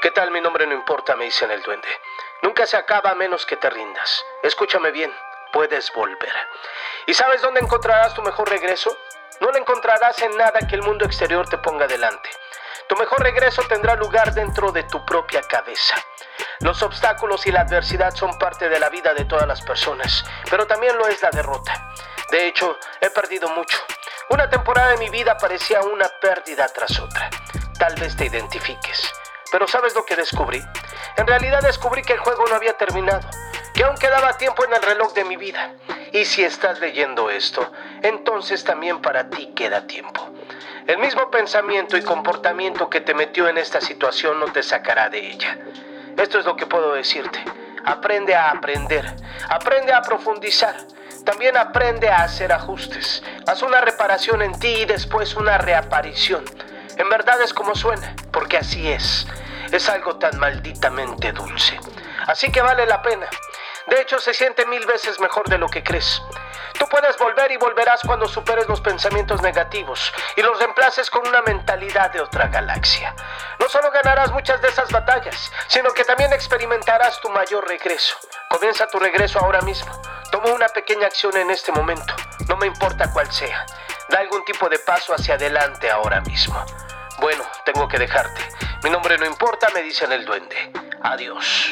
¿Qué tal? Mi nombre no importa, me dicen el duende. Nunca se acaba a menos que te rindas. Escúchame bien, puedes volver. ¿Y sabes dónde encontrarás tu mejor regreso? No lo encontrarás en nada que el mundo exterior te ponga delante. Tu mejor regreso tendrá lugar dentro de tu propia cabeza. Los obstáculos y la adversidad son parte de la vida de todas las personas, pero también lo es la derrota. De hecho, he perdido mucho. Una temporada de mi vida parecía una pérdida tras otra. Tal vez te identifiques. Pero ¿sabes lo que descubrí? En realidad descubrí que el juego no había terminado, que aún quedaba tiempo en el reloj de mi vida. Y si estás leyendo esto, entonces también para ti queda tiempo. El mismo pensamiento y comportamiento que te metió en esta situación no te sacará de ella. Esto es lo que puedo decirte. Aprende a aprender, aprende a profundizar, también aprende a hacer ajustes. Haz una reparación en ti y después una reaparición. En verdad es como suena, porque así es. Es algo tan malditamente dulce. Así que vale la pena. De hecho, se siente mil veces mejor de lo que crees. Tú puedes volver y volverás cuando superes los pensamientos negativos y los reemplaces con una mentalidad de otra galaxia. No solo ganarás muchas de esas batallas, sino que también experimentarás tu mayor regreso. Comienza tu regreso ahora mismo. Toma una pequeña acción en este momento, no me importa cuál sea. Da algún tipo de paso hacia adelante ahora mismo. Bueno, tengo que dejarte. Mi nombre no importa, me dicen el duende. Adiós.